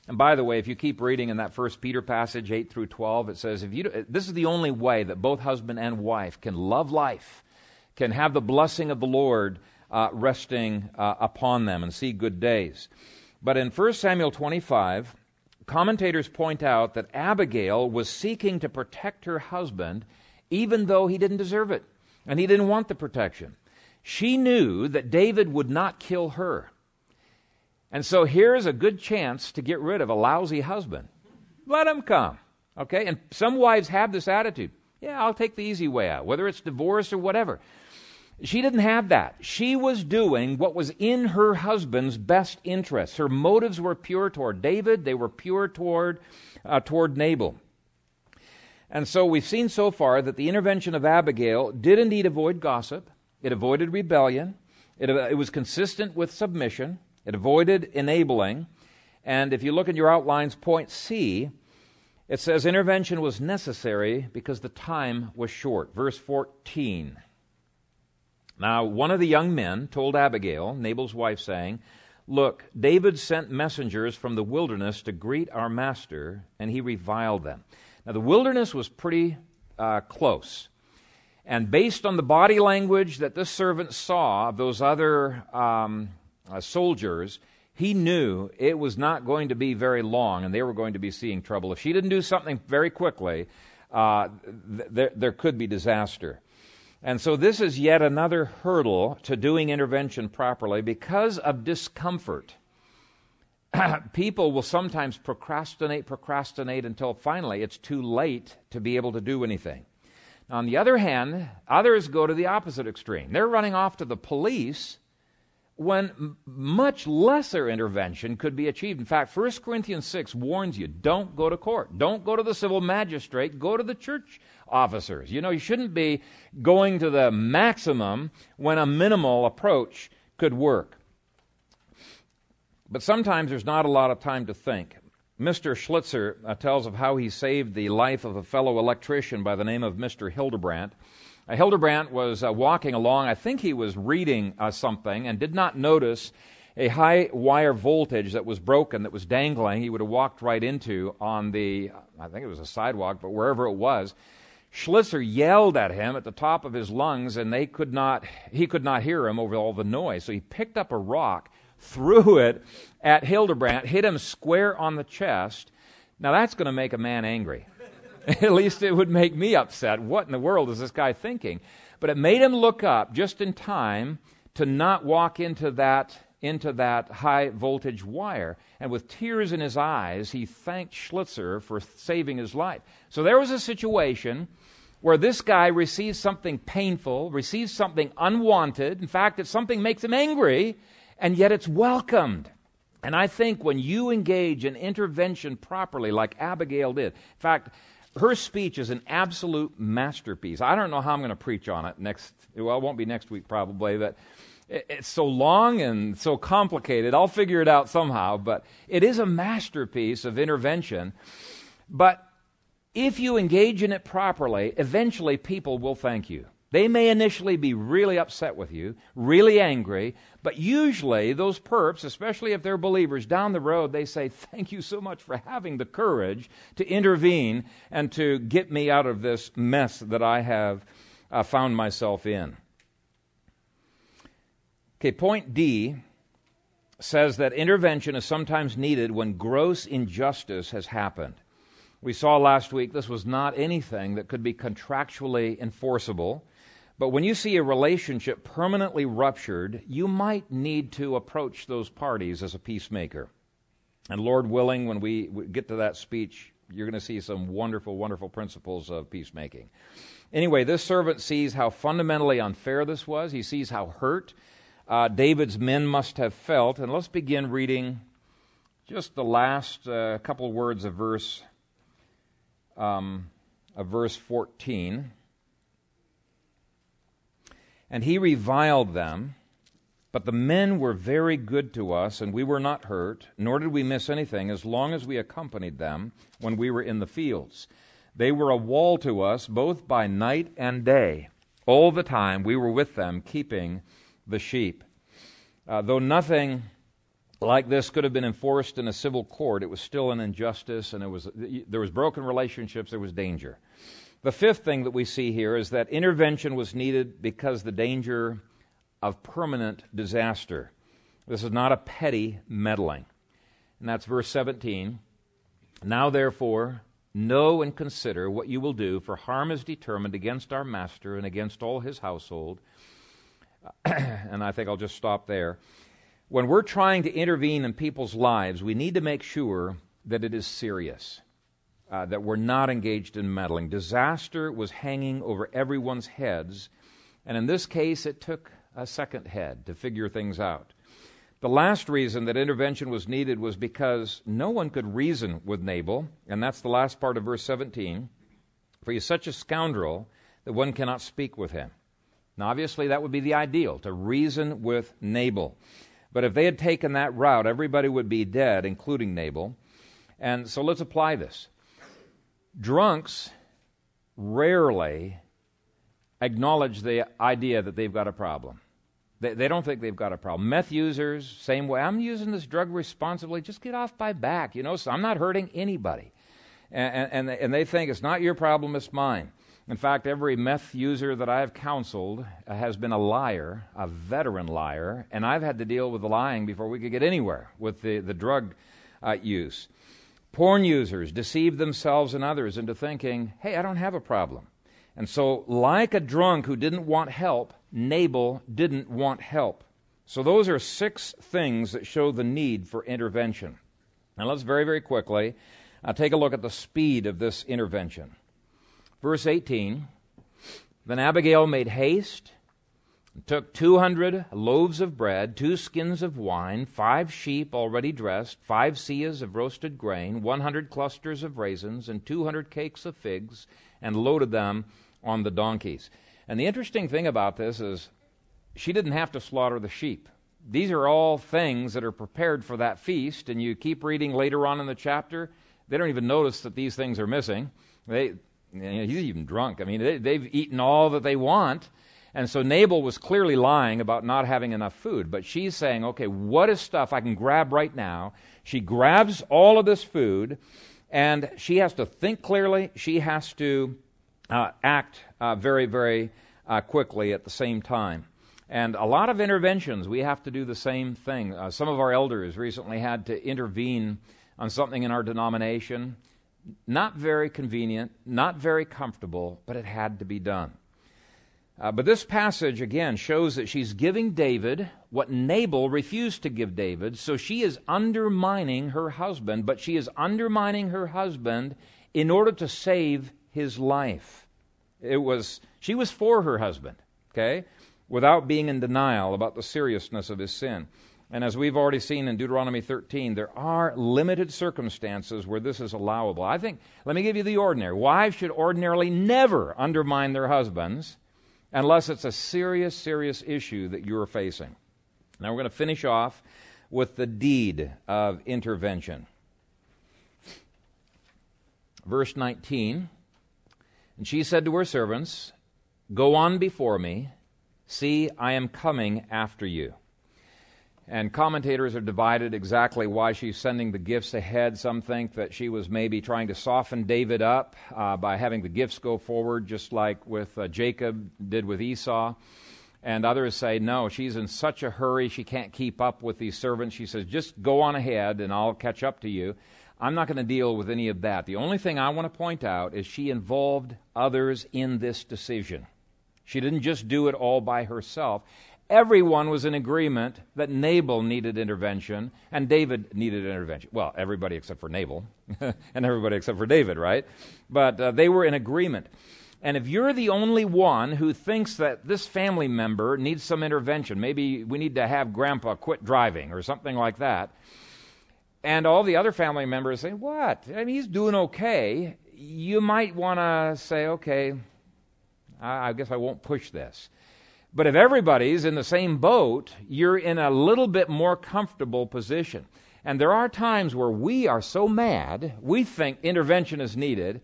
And by the way, if you keep reading in that first Peter passage, 8 through 12, it says, if you, this is the only way that both husband and wife can love life, can have the blessing of the Lord uh, resting uh, upon them and see good days. But in 1 Samuel 25, commentators point out that Abigail was seeking to protect her husband even though he didn't deserve it and he didn't want the protection. She knew that David would not kill her. And so here's a good chance to get rid of a lousy husband. Let him come. Okay? And some wives have this attitude. Yeah, I'll take the easy way out, whether it's divorce or whatever. She didn't have that. She was doing what was in her husband's best interests. Her motives were pure toward David, they were pure toward, uh, toward Nabal. And so we've seen so far that the intervention of Abigail did indeed avoid gossip, it avoided rebellion, it, it was consistent with submission, it avoided enabling. And if you look in your outlines, point C, it says intervention was necessary because the time was short. Verse 14. Now, one of the young men told Abigail, Nabal's wife, saying, Look, David sent messengers from the wilderness to greet our master, and he reviled them. Now, the wilderness was pretty uh, close. And based on the body language that this servant saw of those other um, uh, soldiers, he knew it was not going to be very long and they were going to be seeing trouble. If she didn't do something very quickly, uh, th- there, there could be disaster. And so this is yet another hurdle to doing intervention properly because of discomfort. People will sometimes procrastinate, procrastinate until finally it's too late to be able to do anything. On the other hand, others go to the opposite extreme. They're running off to the police when much lesser intervention could be achieved. In fact, 1 Corinthians 6 warns you don't go to court. Don't go to the civil magistrate. Go to the church officers. You know, you shouldn't be going to the maximum when a minimal approach could work. But sometimes there's not a lot of time to think. Mr. Schlitzer uh, tells of how he saved the life of a fellow electrician by the name of Mr. Hildebrandt. Uh, Hildebrandt was uh, walking along. I think he was reading uh, something and did not notice a high wire voltage that was broken, that was dangling. He would have walked right into on the, I think it was a sidewalk, but wherever it was. Schlitzer yelled at him at the top of his lungs, and they could not, he could not hear him over all the noise. So he picked up a rock, threw it at Hildebrandt, hit him square on the chest. Now that's going to make a man angry. At least it would make me upset. What in the world is this guy thinking? But it made him look up just in time to not walk into that into that high voltage wire. And with tears in his eyes, he thanked Schlitzer for saving his life. So there was a situation where this guy receives something painful, receives something unwanted. In fact, it's something makes him angry, and yet it's welcomed. And I think when you engage in intervention properly, like Abigail did, in fact, her speech is an absolute masterpiece. I don't know how I'm going to preach on it next. Well, it won't be next week probably, but it's so long and so complicated. I'll figure it out somehow, but it is a masterpiece of intervention. But if you engage in it properly, eventually people will thank you. They may initially be really upset with you, really angry, but usually those perps, especially if they're believers, down the road they say, Thank you so much for having the courage to intervene and to get me out of this mess that I have uh, found myself in. Okay, point D says that intervention is sometimes needed when gross injustice has happened. We saw last week this was not anything that could be contractually enforceable. But when you see a relationship permanently ruptured, you might need to approach those parties as a peacemaker. And Lord willing, when we get to that speech, you're going to see some wonderful, wonderful principles of peacemaking. Anyway, this servant sees how fundamentally unfair this was. He sees how hurt uh, David's men must have felt. And let's begin reading just the last uh, couple words of verse, um, of verse 14. And he reviled them. But the men were very good to us, and we were not hurt, nor did we miss anything as long as we accompanied them when we were in the fields. They were a wall to us both by night and day. All the time we were with them, keeping the sheep. Uh, though nothing like this could have been enforced in a civil court, it was still an injustice and it was, there was broken relationships, there was danger. The fifth thing that we see here is that intervention was needed because the danger of permanent disaster. This is not a petty meddling. And that's verse 17. Now, therefore, know and consider what you will do, for harm is determined against our master and against all his household. and I think I'll just stop there. When we're trying to intervene in people's lives, we need to make sure that it is serious, uh, that we're not engaged in meddling. Disaster was hanging over everyone's heads, and in this case, it took a second head to figure things out. The last reason that intervention was needed was because no one could reason with Nabal, and that's the last part of verse 17. For he is such a scoundrel that one cannot speak with him. Now, obviously, that would be the ideal, to reason with Nabal. But if they had taken that route, everybody would be dead, including Nabal. And so let's apply this. Drunks rarely acknowledge the idea that they've got a problem. They, they don't think they've got a problem. Meth users, same way. I'm using this drug responsibly. Just get off my back. You know, so I'm not hurting anybody. And, and, and they think it's not your problem, it's mine. In fact, every meth user that I've counseled has been a liar, a veteran liar, and I've had to deal with the lying before we could get anywhere with the, the drug uh, use. Porn users deceive themselves and others into thinking, hey, I don't have a problem. And so, like a drunk who didn't want help, Nabal didn't want help. So, those are six things that show the need for intervention. Now, let's very, very quickly uh, take a look at the speed of this intervention. Verse 18 Then Abigail made haste took 200 loaves of bread, two skins of wine, five sheep already dressed, five seahs of roasted grain, 100 clusters of raisins, and 200 cakes of figs, and loaded them on the donkeys. And the interesting thing about this is she didn't have to slaughter the sheep. These are all things that are prepared for that feast, and you keep reading later on in the chapter, they don't even notice that these things are missing. They, he's even drunk. I mean, they, they've eaten all that they want. And so Nabal was clearly lying about not having enough food. But she's saying, okay, what is stuff I can grab right now? She grabs all of this food, and she has to think clearly. She has to uh, act uh, very, very uh, quickly at the same time. And a lot of interventions, we have to do the same thing. Uh, some of our elders recently had to intervene on something in our denomination. Not very convenient, not very comfortable, but it had to be done. Uh, but this passage, again, shows that she's giving David what Nabal refused to give David. So she is undermining her husband, but she is undermining her husband in order to save his life. It was, she was for her husband, okay, without being in denial about the seriousness of his sin. And as we've already seen in Deuteronomy 13, there are limited circumstances where this is allowable. I think, let me give you the ordinary. Wives should ordinarily never undermine their husbands unless it's a serious, serious issue that you're facing. Now we're going to finish off with the deed of intervention. Verse 19 and she said to her servants, Go on before me. See, I am coming after you. And commentators are divided exactly why she's sending the gifts ahead. Some think that she was maybe trying to soften David up uh, by having the gifts go forward, just like with uh, Jacob did with Esau. And others say, no, she's in such a hurry, she can't keep up with these servants. She says, just go on ahead and I'll catch up to you. I'm not going to deal with any of that. The only thing I want to point out is she involved others in this decision. She didn't just do it all by herself. Everyone was in agreement that Nabal needed intervention and David needed intervention. Well, everybody except for Nabal and everybody except for David, right? But uh, they were in agreement. And if you're the only one who thinks that this family member needs some intervention, maybe we need to have grandpa quit driving or something like that, and all the other family members say, What? I mean, he's doing okay. You might want to say, Okay, I, I guess I won't push this. But if everybody's in the same boat, you're in a little bit more comfortable position. And there are times where we are so mad, we think intervention is needed.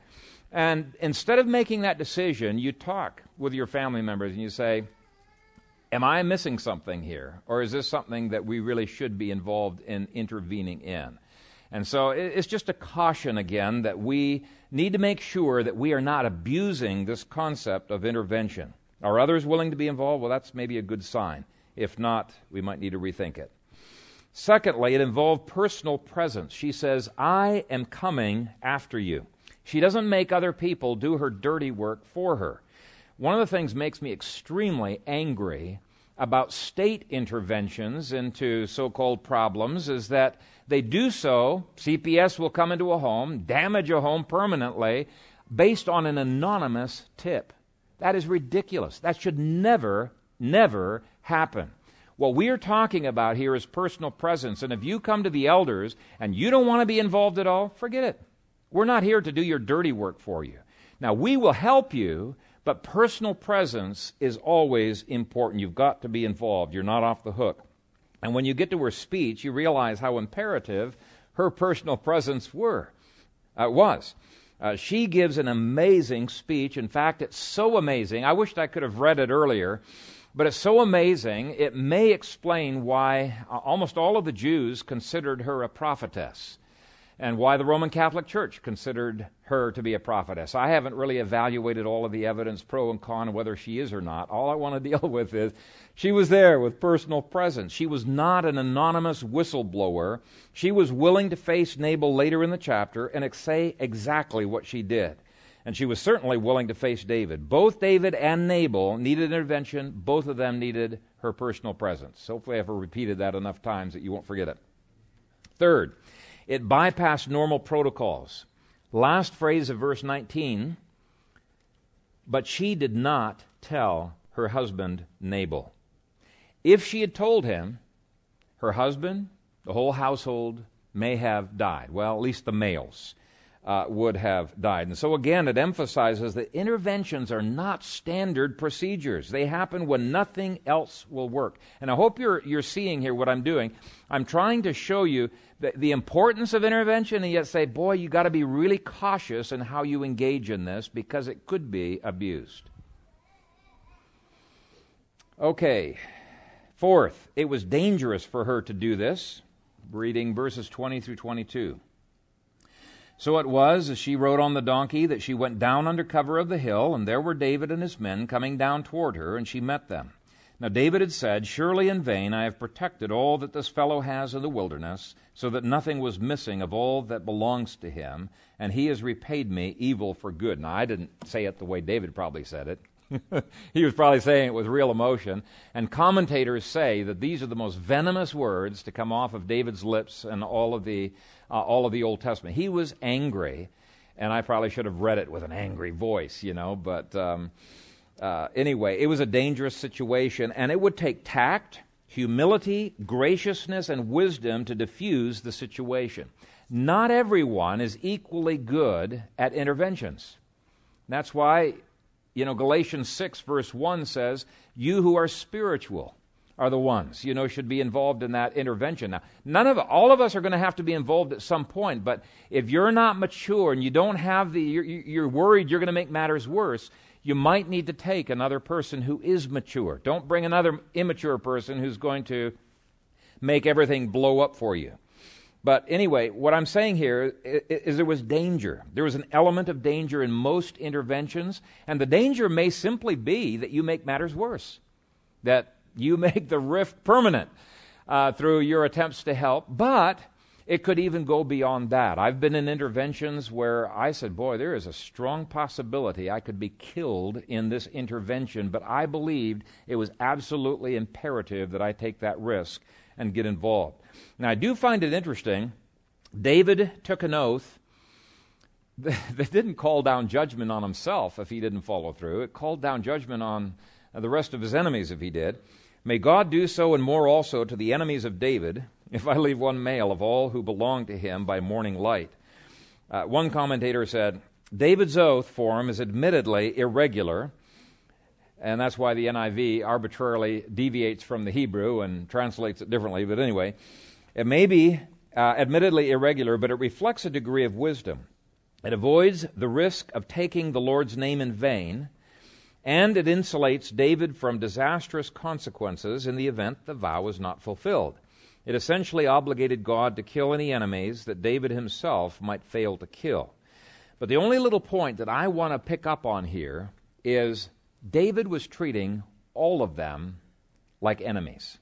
And instead of making that decision, you talk with your family members and you say, Am I missing something here? Or is this something that we really should be involved in intervening in? And so it's just a caution again that we need to make sure that we are not abusing this concept of intervention. Are others willing to be involved? Well, that's maybe a good sign. If not, we might need to rethink it. Secondly, it involved personal presence. She says, I am coming after you. She doesn't make other people do her dirty work for her. One of the things makes me extremely angry about state interventions into so called problems is that they do so, CPS will come into a home, damage a home permanently, based on an anonymous tip. That is ridiculous. That should never, never happen. What we are talking about here is personal presence. And if you come to the elders and you don't want to be involved at all, forget it. We're not here to do your dirty work for you. Now, we will help you, but personal presence is always important. You've got to be involved. You're not off the hook. And when you get to her speech, you realize how imperative her personal presence were, uh, was. Uh, she gives an amazing speech. In fact, it's so amazing. I wished I could have read it earlier, but it's so amazing, it may explain why uh, almost all of the Jews considered her a prophetess and why the Roman Catholic Church considered her to be a prophetess. I haven't really evaluated all of the evidence, pro and con, whether she is or not. All I want to deal with is she was there with personal presence. She was not an anonymous whistleblower. She was willing to face Nabal later in the chapter and say exactly what she did. And she was certainly willing to face David. Both David and Nabal needed intervention. Both of them needed her personal presence. Hopefully, I've repeated that enough times that you won't forget it. Third, it bypassed normal protocols. Last phrase of verse 19 but she did not tell her husband Nabal. If she had told him, her husband, the whole household may have died. Well, at least the males uh, would have died. And so, again, it emphasizes that interventions are not standard procedures. They happen when nothing else will work. And I hope you're, you're seeing here what I'm doing. I'm trying to show you the, the importance of intervention and yet say, boy, you got to be really cautious in how you engage in this because it could be abused. Okay. Fourth, it was dangerous for her to do this. Reading verses 20 through 22. So it was, as she rode on the donkey, that she went down under cover of the hill, and there were David and his men coming down toward her, and she met them. Now David had said, Surely in vain I have protected all that this fellow has in the wilderness, so that nothing was missing of all that belongs to him, and he has repaid me evil for good. Now I didn't say it the way David probably said it. he was probably saying it with real emotion. And commentators say that these are the most venomous words to come off of David's lips in all of the, uh, all of the Old Testament. He was angry, and I probably should have read it with an angry voice, you know, but um, uh, anyway, it was a dangerous situation, and it would take tact, humility, graciousness, and wisdom to diffuse the situation. Not everyone is equally good at interventions. That's why you know, Galatians 6, verse 1 says, You who are spiritual are the ones, you know, should be involved in that intervention. Now, none of, all of us are going to have to be involved at some point, but if you're not mature and you don't have the, you're, you're worried you're going to make matters worse, you might need to take another person who is mature. Don't bring another immature person who's going to make everything blow up for you. But anyway, what I'm saying here is there was danger. There was an element of danger in most interventions, and the danger may simply be that you make matters worse, that you make the rift permanent uh, through your attempts to help, but it could even go beyond that. I've been in interventions where I said, Boy, there is a strong possibility I could be killed in this intervention, but I believed it was absolutely imperative that I take that risk and get involved. Now, I do find it interesting. David took an oath that didn't call down judgment on himself if he didn't follow through. It called down judgment on the rest of his enemies if he did. May God do so and more also to the enemies of David, if I leave one male of all who belong to him by morning light. Uh, one commentator said, David's oath form is admittedly irregular, and that's why the NIV arbitrarily deviates from the Hebrew and translates it differently. But anyway, it may be uh, admittedly irregular, but it reflects a degree of wisdom. It avoids the risk of taking the Lord's name in vain, and it insulates David from disastrous consequences in the event the vow is not fulfilled. It essentially obligated God to kill any enemies that David himself might fail to kill. But the only little point that I want to pick up on here is David was treating all of them like enemies.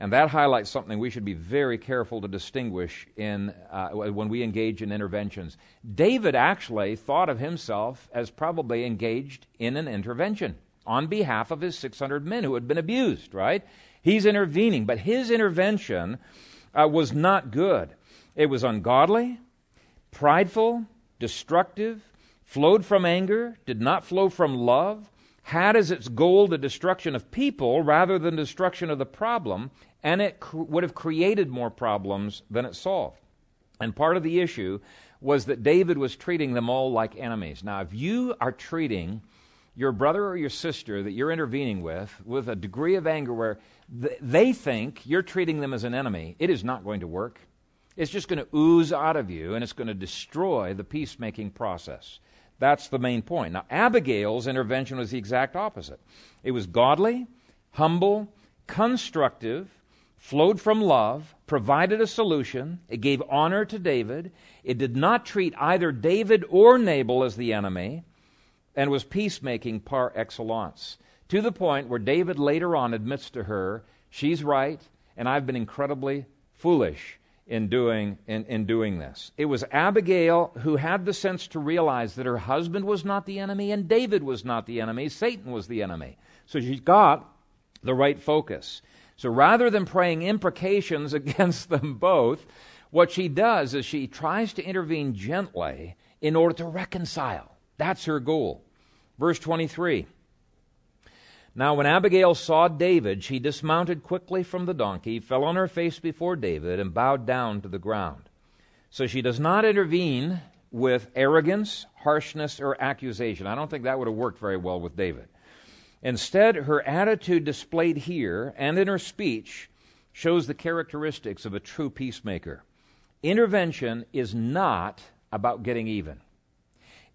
And that highlights something we should be very careful to distinguish in, uh, when we engage in interventions. David actually thought of himself as probably engaged in an intervention on behalf of his 600 men who had been abused, right? He's intervening, but his intervention uh, was not good. It was ungodly, prideful, destructive, flowed from anger, did not flow from love, had as its goal the destruction of people rather than destruction of the problem, and it cr- would have created more problems than it solved. And part of the issue was that David was treating them all like enemies. Now, if you are treating your brother or your sister that you're intervening with with a degree of anger where th- they think you're treating them as an enemy, it is not going to work. It's just going to ooze out of you and it's going to destroy the peacemaking process. That's the main point. Now, Abigail's intervention was the exact opposite. It was godly, humble, constructive, flowed from love, provided a solution, it gave honor to David, it did not treat either David or Nabal as the enemy, and was peacemaking par excellence. To the point where David later on admits to her, She's right, and I've been incredibly foolish in doing, in, in doing this. It was Abigail who had the sense to realize that her husband was not the enemy and David was not the enemy, Satan was the enemy. So she got the right focus. So rather than praying imprecations against them both, what she does is she tries to intervene gently in order to reconcile. That's her goal. Verse 23. Now, when Abigail saw David, she dismounted quickly from the donkey, fell on her face before David, and bowed down to the ground. So she does not intervene with arrogance, harshness, or accusation. I don't think that would have worked very well with David. Instead, her attitude displayed here and in her speech shows the characteristics of a true peacemaker. Intervention is not about getting even.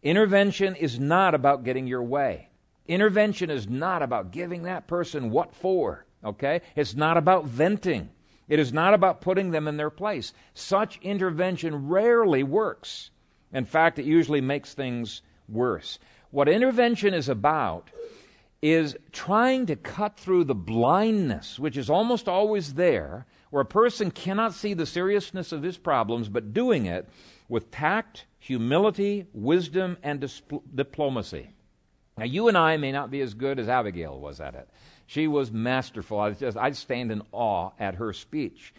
Intervention is not about getting your way. Intervention is not about giving that person what for, okay? It's not about venting. It is not about putting them in their place. Such intervention rarely works. In fact, it usually makes things worse. What intervention is about is trying to cut through the blindness, which is almost always there, where a person cannot see the seriousness of his problems, but doing it with tact, humility, wisdom, and diplomacy. Now, you and I may not be as good as Abigail was at it. She was masterful. I just I stand in awe at her speech.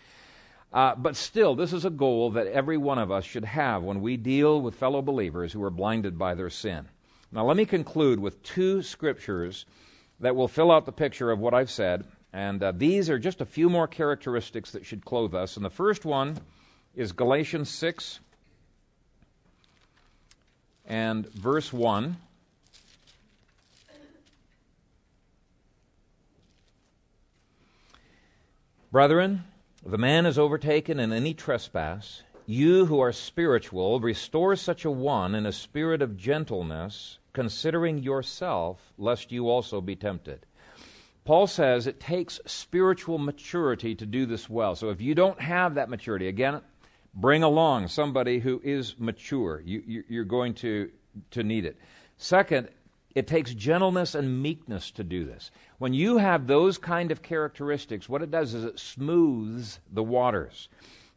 Uh, but still, this is a goal that every one of us should have when we deal with fellow believers who are blinded by their sin. Now, let me conclude with two scriptures that will fill out the picture of what I've said. And uh, these are just a few more characteristics that should clothe us. And the first one is Galatians 6 and verse 1. Brethren, if a man is overtaken in any trespass, you who are spiritual, restore such a one in a spirit of gentleness, considering yourself, lest you also be tempted. Paul says it takes spiritual maturity to do this well. So if you don't have that maturity, again, bring along somebody who is mature. You, are going to, to need it. Second, it takes gentleness and meekness to do this. When you have those kind of characteristics, what it does is it smooths the waters.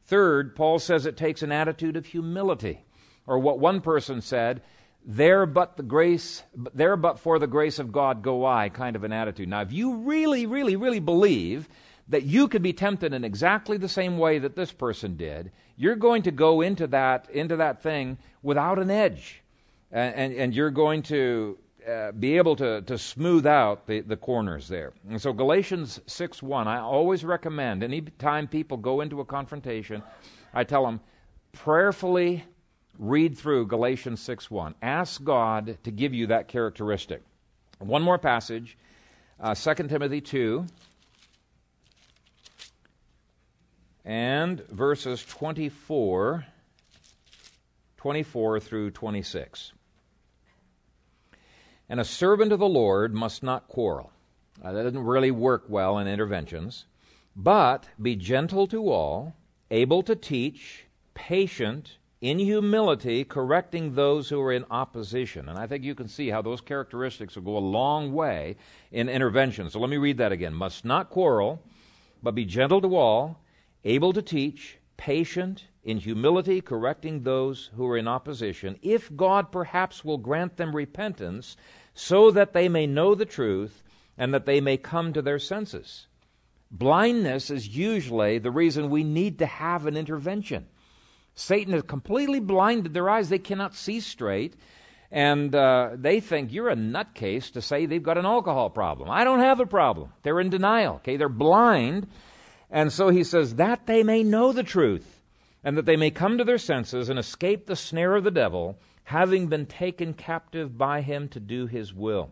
Third, Paul says it takes an attitude of humility, or what one person said, there but the grace there but for the grace of God go I kind of an attitude. Now if you really really really believe that you could be tempted in exactly the same way that this person did, you're going to go into that into that thing without an edge. And, and, and you're going to uh, be able to, to smooth out the, the corners there. And so Galatians 6 1, I always recommend any time people go into a confrontation, I tell them, prayerfully read through Galatians 6 1. Ask God to give you that characteristic. One more passage, uh, 2 Timothy 2. And verses 24, 24 through 26. And a servant of the Lord must not quarrel. Uh, that doesn't really work well in interventions. But be gentle to all, able to teach, patient, in humility, correcting those who are in opposition. And I think you can see how those characteristics will go a long way in intervention. So let me read that again. Must not quarrel, but be gentle to all, able to teach, patient, in humility, correcting those who are in opposition, if God perhaps will grant them repentance, so that they may know the truth and that they may come to their senses. Blindness is usually the reason we need to have an intervention. Satan has completely blinded their eyes. They cannot see straight. And uh, they think you're a nutcase to say they've got an alcohol problem. I don't have a problem. They're in denial. Okay, they're blind. And so he says, that they may know the truth, and that they may come to their senses and escape the snare of the devil, having been taken captive by him to do his will.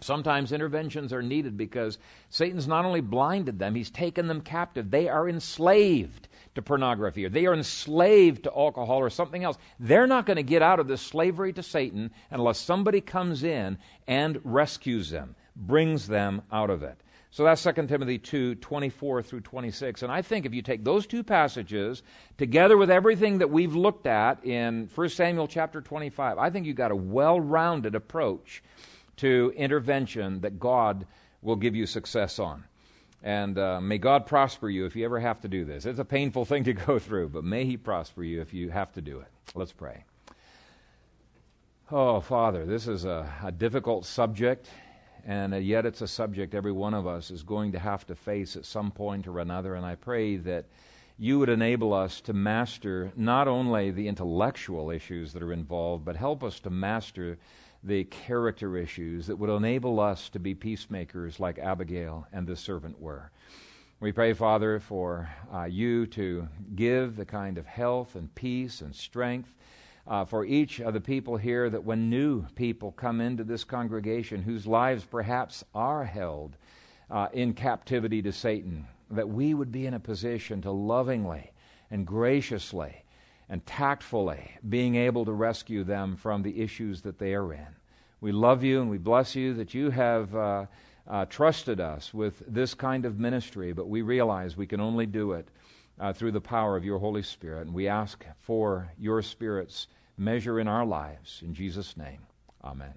Sometimes interventions are needed because Satan's not only blinded them, he's taken them captive. They are enslaved to pornography or they are enslaved to alcohol or something else. They're not going to get out of this slavery to Satan unless somebody comes in and rescues them, brings them out of it. So that's 2 Timothy 2 24 through 26. And I think if you take those two passages together with everything that we've looked at in 1 Samuel chapter 25, I think you've got a well rounded approach to intervention that God will give you success on. And uh, may God prosper you if you ever have to do this. It's a painful thing to go through, but may He prosper you if you have to do it. Let's pray. Oh, Father, this is a, a difficult subject, and uh, yet it's a subject every one of us is going to have to face at some point or another. And I pray that you would enable us to master not only the intellectual issues that are involved, but help us to master the character issues that would enable us to be peacemakers like Abigail and the servant were. We pray, Father, for uh, you to give the kind of health and peace and strength uh, for each of the people here that when new people come into this congregation whose lives perhaps are held uh, in captivity to Satan, that we would be in a position to lovingly and graciously and tactfully being able to rescue them from the issues that they are in. We love you and we bless you that you have uh, uh, trusted us with this kind of ministry, but we realize we can only do it uh, through the power of your Holy Spirit. And we ask for your Spirit's measure in our lives. In Jesus' name, amen.